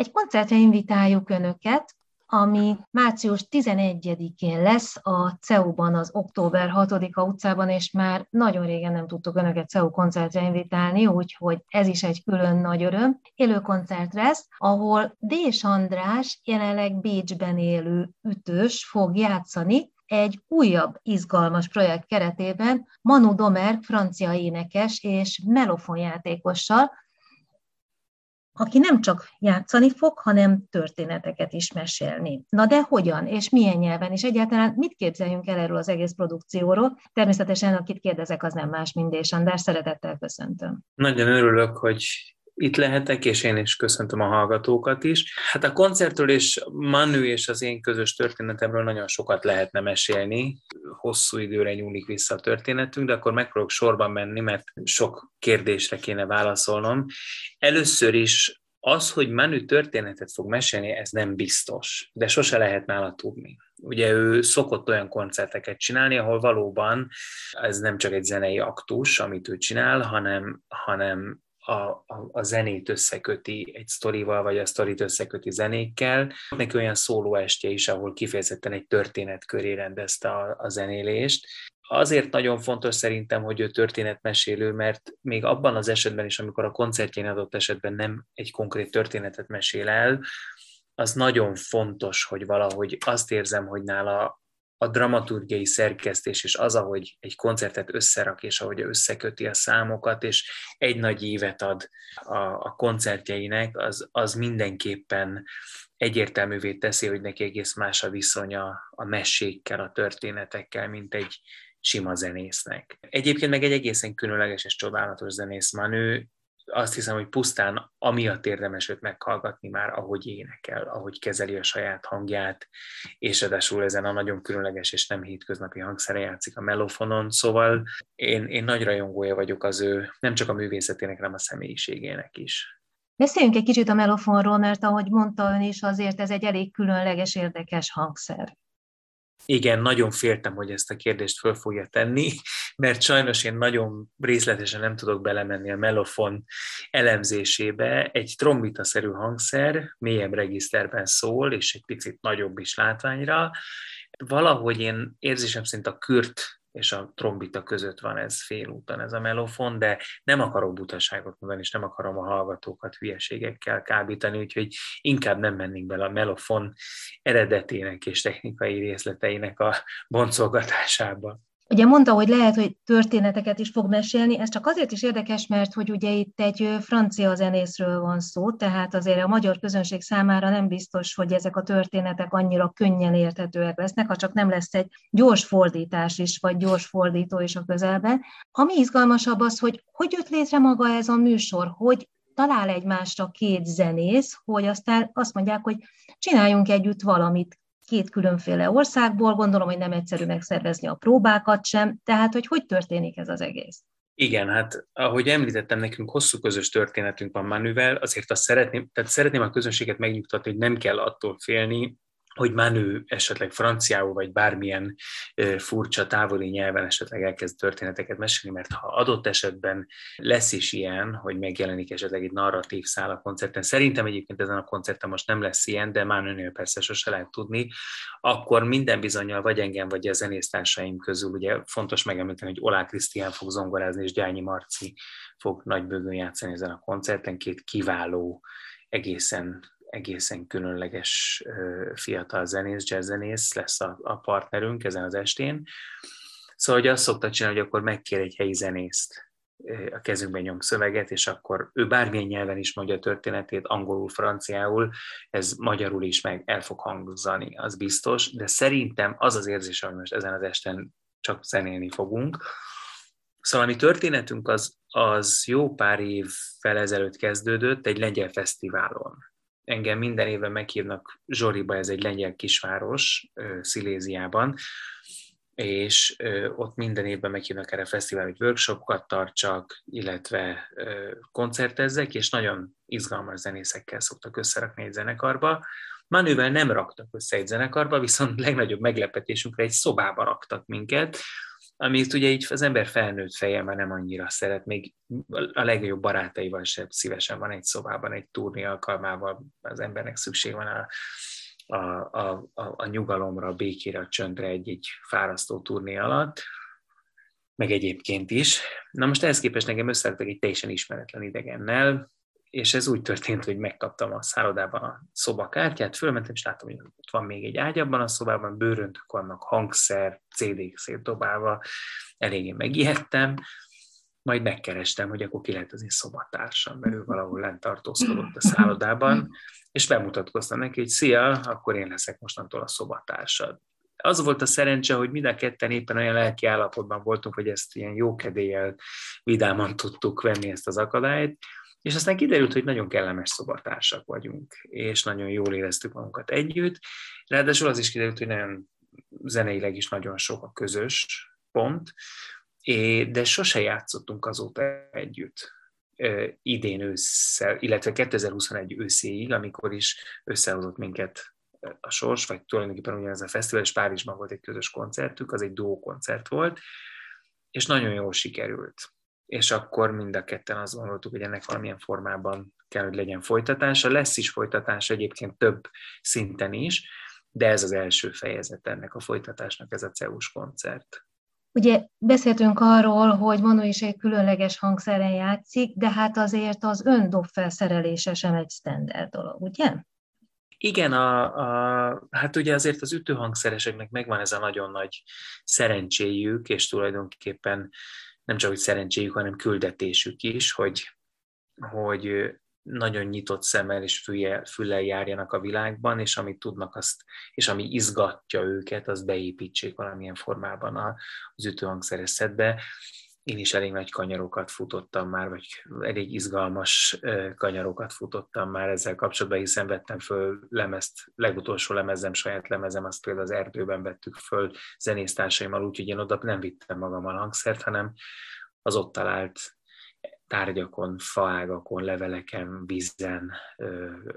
Egy koncertre invitáljuk Önöket, ami március 11-én lesz a CEU-ban, az október 6-a utcában, és már nagyon régen nem tudtuk Önöket CEU koncertre invitálni, úgyhogy ez is egy külön nagy öröm. Élő koncert lesz, ahol Dés András, jelenleg Bécsben élő ütős fog játszani, egy újabb izgalmas projekt keretében Manu Domer, francia énekes és melofonjátékossal, aki nem csak játszani fog, hanem történeteket is mesélni. Na de hogyan, és milyen nyelven, és egyáltalán mit képzeljünk el erről az egész produkcióról? Természetesen, akit kérdezek, az nem más, mint Dés András. Szeretettel köszöntöm. Nagyon örülök, hogy itt lehetek, és én is köszöntöm a hallgatókat is. Hát a koncertről és Manu és az én közös történetemről nagyon sokat lehetne mesélni. Hosszú időre nyúlik vissza a történetünk, de akkor megpróbálok sorban menni, mert sok kérdésre kéne válaszolnom. Először is az, hogy Manu történetet fog mesélni, ez nem biztos, de sose lehet nála tudni. Ugye ő szokott olyan koncerteket csinálni, ahol valóban ez nem csak egy zenei aktus, amit ő csinál, hanem, hanem a, a, a zenét összeköti egy sztorival, vagy a sztorit összeköti zenékkel. Neki olyan szólóestje is, ahol kifejezetten egy történet köré rendezte a, a zenélést. Azért nagyon fontos szerintem, hogy ő történetmesélő, mert még abban az esetben is, amikor a koncertjén adott esetben nem egy konkrét történetet mesél el, az nagyon fontos, hogy valahogy azt érzem, hogy nála a dramaturgiai szerkesztés, és az, ahogy egy koncertet összerak, és ahogy összeköti a számokat, és egy nagy évet ad a, a koncertjeinek, az, az mindenképpen egyértelművé teszi, hogy neki egész más a viszonya a mesékkel, a történetekkel, mint egy sima zenésznek. Egyébként meg egy egészen különleges és csodálatos zenész van. Azt hiszem, hogy pusztán amiatt érdemes őt meghallgatni már, ahogy énekel, ahogy kezeli a saját hangját, és edesul ezen a nagyon különleges és nem hétköznapi hangszere játszik a melofonon, szóval én, én nagy rajongója vagyok az ő nem csak a művészetének, hanem a személyiségének is. Beszéljünk egy kicsit a melofonról, mert ahogy mondta ön is, azért ez egy elég különleges, érdekes hangszer. Igen, nagyon féltem, hogy ezt a kérdést föl fogja tenni, mert sajnos én nagyon részletesen nem tudok belemenni a melofon elemzésébe. Egy trombita-szerű hangszer, mélyebb regiszterben szól, és egy picit nagyobb is látványra. Valahogy én érzésem szerint a kürt és a trombita között van ez félúton, ez a melofon, de nem akarok butaságot mondani, és nem akarom a hallgatókat hülyeségekkel kábítani, úgyhogy inkább nem mennénk bele a melofon eredetének és technikai részleteinek a boncolgatásába. Ugye mondta, hogy lehet, hogy történeteket is fog mesélni, ez csak azért is érdekes, mert hogy ugye itt egy francia zenészről van szó, tehát azért a magyar közönség számára nem biztos, hogy ezek a történetek annyira könnyen érthetőek lesznek, ha csak nem lesz egy gyors fordítás is, vagy gyors fordító is a közelben. Ami izgalmasabb az, hogy hogy jött létre maga ez a műsor, hogy talál egymásra két zenész, hogy aztán azt mondják, hogy csináljunk együtt valamit két különféle országból, gondolom, hogy nem egyszerű megszervezni a próbákat sem, tehát hogy hogy történik ez az egész? Igen, hát ahogy említettem, nekünk hosszú közös történetünk van Manuvel, azért azt szeretném, tehát szeretném a közönséget megnyugtatni, hogy nem kell attól félni, hogy Manu esetleg franciául, vagy bármilyen furcsa távoli nyelven esetleg elkezd történeteket mesélni, mert ha adott esetben lesz is ilyen, hogy megjelenik esetleg egy narratív szál a koncerten, szerintem egyébként ezen a koncerten most nem lesz ilyen, de Manu-nél persze sose lehet tudni, akkor minden bizonyal vagy engem, vagy a zenésztársaim közül, ugye fontos megemlíteni, hogy Olá Krisztián fog zongorázni, és Gyányi Marci fog nagybőgön játszani ezen a koncerten, két kiváló, egészen egészen különleges fiatal zenész, jazzzenész lesz a, a partnerünk ezen az estén. Szóval, hogy azt szokta csinálni, hogy akkor megkér egy helyi zenészt, a kezünkben nyom szöveget, és akkor ő bármilyen nyelven is mondja a történetét, angolul, franciául, ez magyarul is meg el fog hangzani, az biztos, de szerintem az az érzés, hogy most ezen az esten csak zenélni fogunk. Szóval a mi történetünk az, az jó pár fel ezelőtt kezdődött egy lengyel fesztiválon engem minden évben meghívnak Zsoriba, ez egy lengyel kisváros Sziléziában, és ott minden évben meghívnak erre a fesztivál, hogy workshopokat tartsak, illetve koncertezzek, és nagyon izgalmas zenészekkel szoktak összerakni egy zenekarba. Manővel nem raktak össze egy zenekarba, viszont legnagyobb meglepetésünkre egy szobába raktak minket, amit ugye így az ember felnőtt feje már nem annyira szeret, még a legjobb barátaival sem szívesen van egy szobában, egy turné alkalmával, az embernek szükség van a, a, a, a, a nyugalomra, a békére, a csöndre egy-egy fárasztó turné alatt, meg egyébként is. Na most ehhez képest nekem összeálltak egy teljesen ismeretlen idegennel, és ez úgy történt, hogy megkaptam a szállodában a szobakártyát, fölmentem, és láttam, hogy ott van még egy ágy abban a szobában, bőröntök vannak, hangszer, CD-k szétdobálva, eléggé megijedtem, majd megkerestem, hogy akkor ki lehet az én szobatársam, mert ő valahol lent tartózkodott a szállodában, és bemutatkoztam neki, hogy szia, akkor én leszek mostantól a szobatársad. Az volt a szerencse, hogy mind a ketten éppen olyan lelki állapotban voltunk, hogy ezt ilyen jókedéllyel vidáman tudtuk venni ezt az akadályt, és aztán kiderült, hogy nagyon kellemes szobatársak vagyunk, és nagyon jól éreztük magunkat együtt. Ráadásul az is kiderült, hogy nagyon zeneileg is nagyon sok a közös pont, de sose játszottunk azóta együtt idén ősszel, illetve 2021 őszéig, amikor is összehozott minket a sors, vagy tulajdonképpen ugyanez a fesztivál, és Párizsban volt egy közös koncertük, az egy duó koncert volt, és nagyon jól sikerült és akkor mind a ketten azt gondoltuk, hogy ennek valamilyen formában kell, hogy legyen folytatása. Lesz is folytatása egyébként több szinten is, de ez az első fejezet ennek a folytatásnak, ez a CEUS koncert. Ugye beszéltünk arról, hogy Manu is egy különleges hangszeren játszik, de hát azért az öndob felszerelése sem egy standard dolog, ugye? Igen, a, a, hát ugye azért az ütőhangszereseknek megvan ez a nagyon nagy szerencséjük, és tulajdonképpen nem csak hogy szerencséjük, hanem küldetésük is, hogy, hogy nagyon nyitott szemmel és füle, füllel járjanak a világban, és amit tudnak, azt, és ami izgatja őket, azt beépítsék valamilyen formában az ütőhangszereszetbe. Én is elég nagy kanyarokat futottam már, vagy elég izgalmas kanyarokat futottam már ezzel kapcsolatban, hiszen vettem föl lemezt, legutolsó lemezem, saját lemezem, azt például az erdőben vettük föl zenésztársaimmal, úgyhogy én oda nem vittem magammal hangszert, hanem az ott talált tárgyakon, faágakon, leveleken, vízen,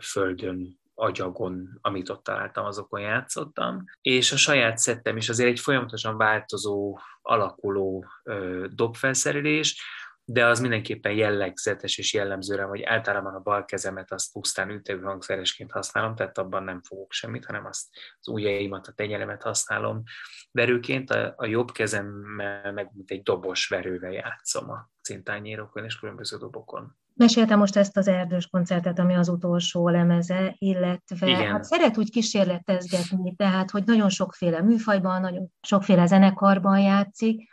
földön, agyagon, amit ott találtam, azokon játszottam. És a saját szettem is azért egy folyamatosan változó, alakuló dobfelszerelés, de az mindenképpen jellegzetes és jellemző hogy általában a bal kezemet azt pusztán ütevő hangszeresként használom, tehát abban nem fogok semmit, hanem azt az ujjaimat, a tenyeremet használom verőként, a, a jobb kezemmel meg mint egy dobos verővel játszom a cintányérokon és különböző dobokon. Meséltem most ezt az erdős koncertet, ami az utolsó lemeze, illetve Igen. hát szeret úgy kísérletezgetni, tehát hogy nagyon sokféle műfajban, nagyon sokféle zenekarban játszik,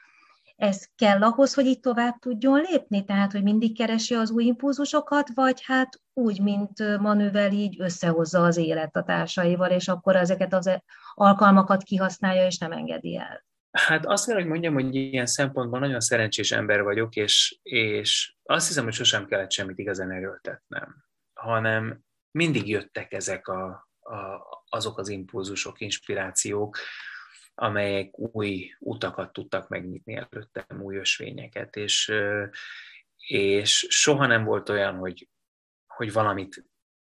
ez kell ahhoz, hogy itt tovább tudjon lépni? Tehát, hogy mindig keresi az új impulzusokat, vagy hát úgy, mint manővel így összehozza az élet a társaival, és akkor ezeket az alkalmakat kihasználja, és nem engedi el? Hát azt kell, hogy mondjam, hogy ilyen szempontból nagyon szerencsés ember vagyok, és, és azt hiszem, hogy sosem kellett semmit igazán erőltetnem, hanem mindig jöttek ezek a, a, azok az impulzusok, inspirációk, amelyek új utakat tudtak megnyitni előttem, új ösvényeket, és, és soha nem volt olyan, hogy, hogy valamit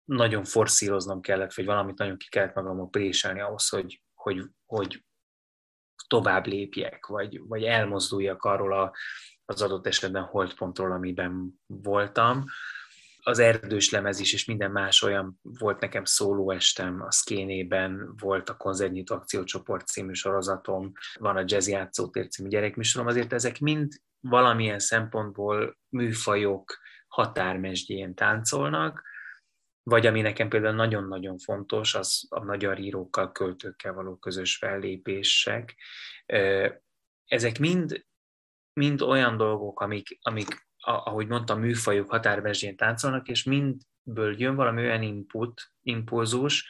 nagyon forszíroznom kellett, vagy valamit nagyon ki kellett magamon préselni ahhoz, hogy, hogy, hogy tovább lépjek, vagy, vagy elmozduljak arról a, az adott esetben holdpontról, amiben voltam, az erdős lemez is, és minden más olyan volt nekem szólóestem, a Szkénében volt a Konzertnyitó Akciócsoport című sorozatom, van a Jazz Játszótér című gyerekműsorom, azért ezek mind valamilyen szempontból műfajok határmesdjén táncolnak, vagy ami nekem például nagyon-nagyon fontos, az a magyar írókkal, költőkkel való közös fellépések. Ezek mind, mind olyan dolgok, amik, amik ahogy mondtam, műfajok határvezsén táncolnak, és mindből jön valami olyan input, impulzus,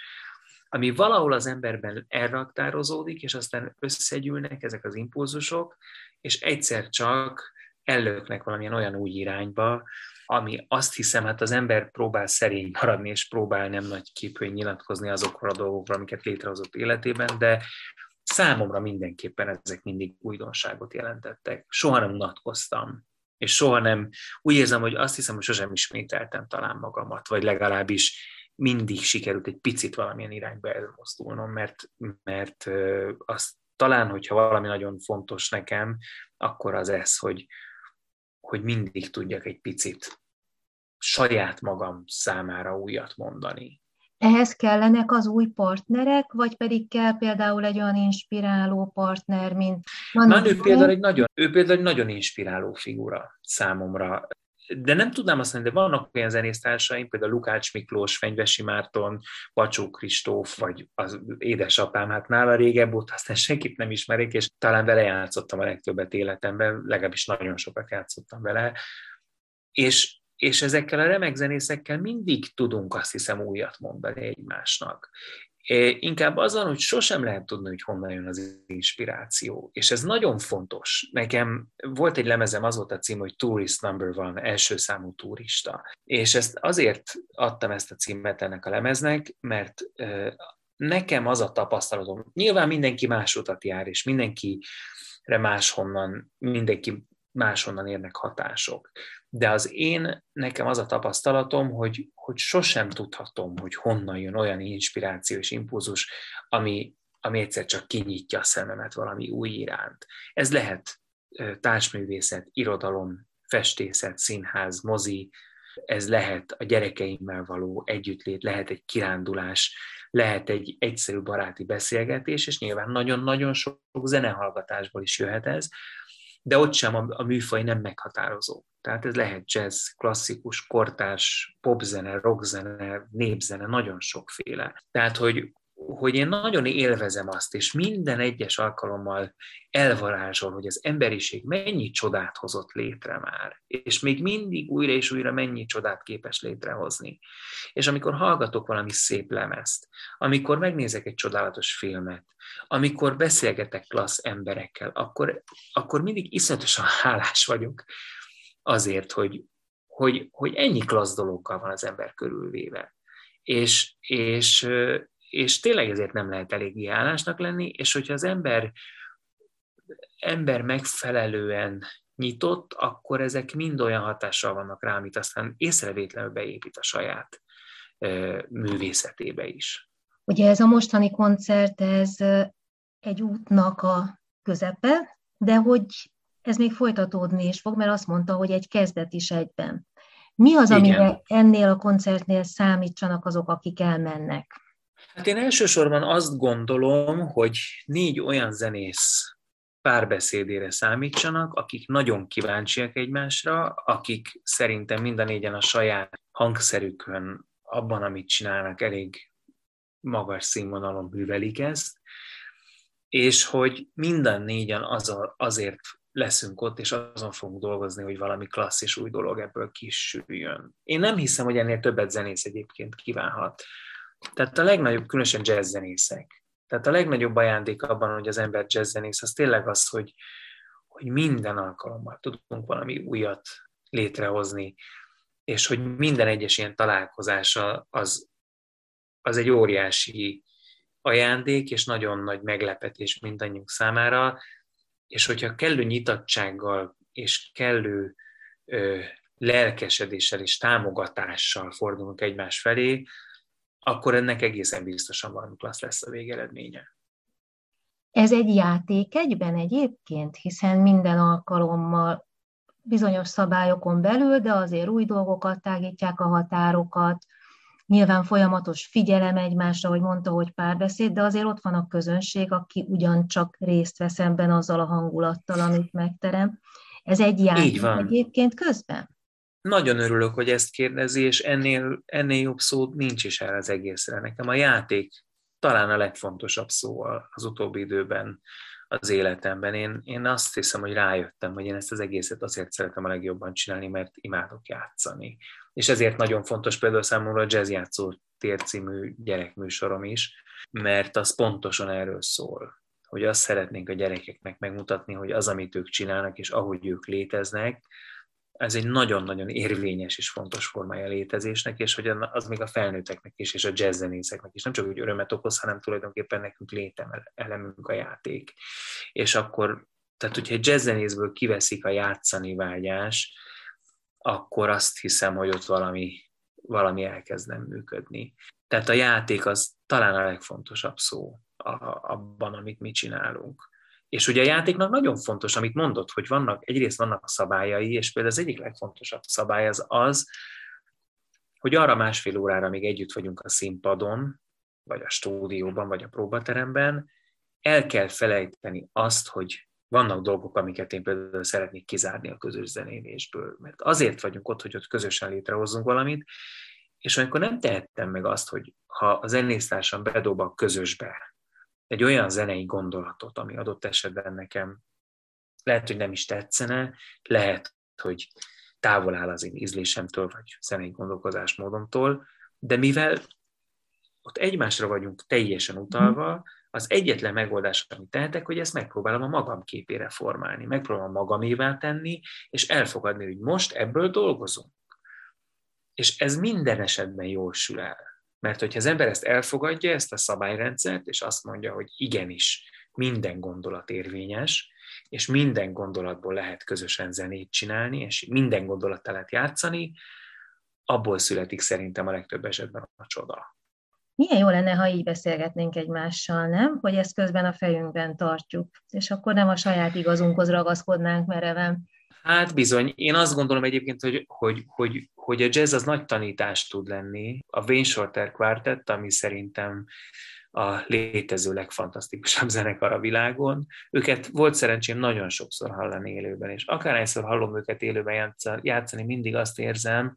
ami valahol az emberben elraktározódik, és aztán összegyűlnek ezek az impulzusok, és egyszer csak ellöknek valamilyen olyan új irányba, ami azt hiszem, hát az ember próbál szerény maradni, és próbál nem nagy képűen nyilatkozni azokról a dolgokról, amiket létrehozott életében, de számomra mindenképpen ezek mindig újdonságot jelentettek. Soha nem unatkoztam és soha nem, úgy érzem, hogy azt hiszem, hogy sosem ismételtem talán magamat, vagy legalábbis mindig sikerült egy picit valamilyen irányba elmozdulnom, mert, mert azt talán, hogyha valami nagyon fontos nekem, akkor az ez, hogy, hogy mindig tudjak egy picit saját magam számára újat mondani. Ehhez kellenek az új partnerek, vagy pedig kell például egy olyan inspiráló partner, mint Manu? ő például egy nagyon, ő például egy nagyon inspiráló figura számomra de nem tudnám azt mondani, de vannak olyan zenésztársaim, például Lukács Miklós, Fenyvesi Márton, Pacsó Kristóf, vagy az édesapám, hát nála régebb ott aztán senkit nem ismerik, és talán vele játszottam a legtöbbet életemben, legalábbis nagyon sokat játszottam vele, és, és ezekkel a remek zenészekkel mindig tudunk azt hiszem újat mondani egymásnak. Inkább az van, hogy sosem lehet tudni, hogy honnan jön az inspiráció. És ez nagyon fontos. Nekem volt egy lemezem, az volt a cím, hogy Tourist Number One, első számú turista. És ezt azért adtam ezt a címet ennek a lemeznek, mert nekem az a tapasztalatom, nyilván mindenki más utat jár, és mindenkire máshonnan, mindenki máshonnan érnek hatások. De az én, nekem az a tapasztalatom, hogy, hogy sosem tudhatom, hogy honnan jön olyan inspiráció és impulzus, ami, ami egyszer csak kinyitja a szememet valami új iránt. Ez lehet társművészet, irodalom, festészet, színház, mozi, ez lehet a gyerekeimmel való együttlét, lehet egy kirándulás, lehet egy egyszerű baráti beszélgetés, és nyilván nagyon-nagyon sok zenehallgatásból is jöhet ez, de ott sem a, a műfaj nem meghatározó. Tehát ez lehet jazz, klasszikus, kortárs, popzene, rockzene, népzene, nagyon sokféle. Tehát, hogy, hogy én nagyon élvezem azt, és minden egyes alkalommal elvarázsol, hogy az emberiség mennyi csodát hozott létre már, és még mindig újra és újra mennyi csodát képes létrehozni. És amikor hallgatok valami szép lemezt, amikor megnézek egy csodálatos filmet, amikor beszélgetek klassz emberekkel, akkor, akkor mindig iszonyatosan hálás vagyok azért, hogy, hogy, hogy ennyi klassz dologgal van az ember körülvéve. És, és, és tényleg ezért nem lehet eléggé hálásnak lenni, és hogyha az ember, ember megfelelően nyitott, akkor ezek mind olyan hatással vannak rá, amit aztán észrevétlenül beépít a saját művészetébe is. Ugye ez a mostani koncert, ez egy útnak a közepe, de hogy ez még folytatódni is fog, mert azt mondta, hogy egy kezdet is egyben. Mi az, Igen. amire ennél a koncertnél számítsanak azok, akik elmennek? Hát én elsősorban azt gondolom, hogy négy olyan zenész párbeszédére számítsanak, akik nagyon kíváncsiak egymásra, akik szerintem mind a négyen a saját hangszerükön, abban, amit csinálnak, elég magas színvonalon művelik ezt, és hogy minden négyen az a, azért leszünk ott, és azon fogunk dolgozni, hogy valami klasszis új dolog ebből kisüljön. Én nem hiszem, hogy ennél többet zenész egyébként kívánhat. Tehát a legnagyobb, különösen jazz zenészek. Tehát a legnagyobb ajándék abban, hogy az ember jazz zenész, az tényleg az, hogy, hogy minden alkalommal tudunk valami újat létrehozni, és hogy minden egyes ilyen találkozása az, az egy óriási ajándék, és nagyon nagy meglepetés mindannyiunk számára, és hogyha kellő nyitottsággal és kellő ö, lelkesedéssel és támogatással fordulunk egymás felé, akkor ennek egészen biztosan valami klassz lesz a végeredménye. Ez egy játék egyben egyébként, hiszen minden alkalommal bizonyos szabályokon belül, de azért új dolgokat tágítják a határokat, nyilván folyamatos figyelem egymásra, hogy mondta, hogy párbeszéd, de azért ott van a közönség, aki ugyancsak részt vesz ebben azzal a hangulattal, amit megterem. Ez egy játék egyébként közben? Nagyon örülök, hogy ezt kérdezi, és ennél, ennél jobb szó nincs is el az egészre. Nekem a játék talán a legfontosabb szó az utóbbi időben az életemben. Én, én azt hiszem, hogy rájöttem, hogy én ezt az egészet azért szeretem a legjobban csinálni, mert imádok játszani. És ezért nagyon fontos például számomra a Jazz Játszó tér című gyerekműsorom is, mert az pontosan erről szól, hogy azt szeretnénk a gyerekeknek megmutatni, hogy az, amit ők csinálnak, és ahogy ők léteznek, ez egy nagyon-nagyon érvényes és fontos formája létezésnek, és hogy az még a felnőtteknek is, és a jazzzenészeknek is nem csak úgy örömet okoz, hanem tulajdonképpen nekünk lételemünk a játék. És akkor, tehát hogyha egy jazzzenészből kiveszik a játszani vágyás, akkor azt hiszem, hogy ott valami, valami elkezd nem működni. Tehát a játék az talán a legfontosabb szó. abban, amit mi csinálunk. És ugye a játéknak nagyon fontos, amit mondott, hogy vannak, egyrészt vannak szabályai, és például az egyik legfontosabb szabály az az, hogy arra másfél órára még együtt vagyunk a színpadon, vagy a stúdióban, vagy a próbateremben, el kell felejteni azt, hogy vannak dolgok, amiket én például szeretnék kizárni a közös zenélésből, mert azért vagyunk ott, hogy ott közösen létrehozzunk valamit, és amikor nem tehettem meg azt, hogy ha a zenésztársam bedob a közösbe egy olyan zenei gondolatot, ami adott esetben nekem lehet, hogy nem is tetszene, lehet, hogy távol áll az én ízlésemtől, vagy zenei gondolkozásmódomtól, de mivel ott egymásra vagyunk teljesen utalva, az egyetlen megoldás, amit tehetek, hogy ezt megpróbálom a magam képére formálni, megpróbálom magamévá tenni, és elfogadni, hogy most ebből dolgozunk. És ez minden esetben jól sül el. Mert hogyha az ember ezt elfogadja, ezt a szabályrendszert, és azt mondja, hogy igenis, minden gondolat érvényes, és minden gondolatból lehet közösen zenét csinálni, és minden gondolattal lehet játszani, abból születik szerintem a legtöbb esetben a csoda. Milyen jó lenne, ha így beszélgetnénk egymással, nem? Hogy ezt közben a fejünkben tartjuk, és akkor nem a saját igazunkhoz ragaszkodnánk mereven. Hát bizony. Én azt gondolom egyébként, hogy, hogy, hogy, hogy a jazz az nagy tanítást tud lenni. A Wayne Shorter Quartet, ami szerintem a létező legfantasztikusabb zenekar a világon. Őket volt szerencsém nagyon sokszor hallani élőben, és akárhányszor hallom őket élőben játszani, mindig azt érzem,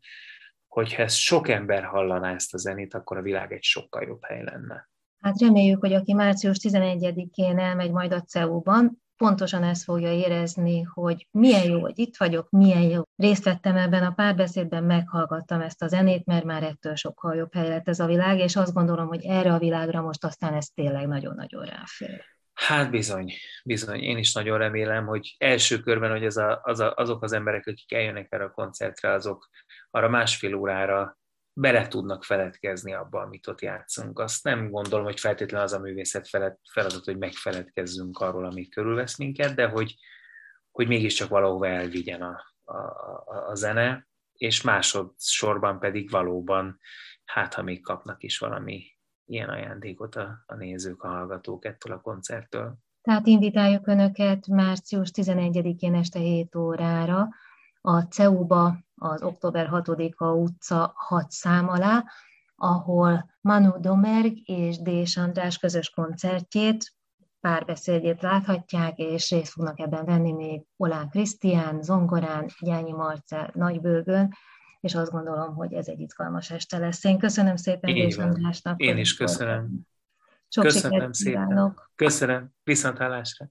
hogy ha ezt sok ember hallaná ezt a zenét, akkor a világ egy sokkal jobb hely lenne. Hát reméljük, hogy aki március 11-én elmegy majd a CEU-ban, pontosan ezt fogja érezni, hogy milyen jó, hogy itt vagyok, milyen jó. Részt vettem ebben a párbeszédben, meghallgattam ezt a zenét, mert már ettől sokkal jobb hely lett ez a világ, és azt gondolom, hogy erre a világra most aztán ez tényleg nagyon-nagyon ráfér. Hát bizony, bizony. Én is nagyon remélem, hogy első körben, hogy az a, az a, azok az emberek, akik eljönnek erre a koncertre, azok arra másfél órára bele tudnak feledkezni abba, amit ott játszunk. Azt nem gondolom, hogy feltétlenül az a művészet feladat, hogy megfeledkezzünk arról, ami körülvesz minket, de hogy, hogy mégiscsak valahova elvigyen a, a, a, a zene, és másodszorban pedig valóban, hát ha még kapnak is valami ilyen ajándékot a, a nézők, a hallgatók ettől a koncerttől. Tehát invitáljuk Önöket március 11-én este 7 órára a CEU-ba, az október 6-a utca 6 szám alá, ahol Manu Domerg és Dés András közös koncertjét, párbeszédjét láthatják, és részt fognak ebben venni még Olán Krisztián, Zongorán, Gyányi Marcel, Nagybőgön, és azt gondolom, hogy ez egy izgalmas este lesz. Én köszönöm szépen Dés Andrásnak. Én is köszönöm. Sok köszönöm szépen. Kívánok. Köszönöm. Viszont hallásra.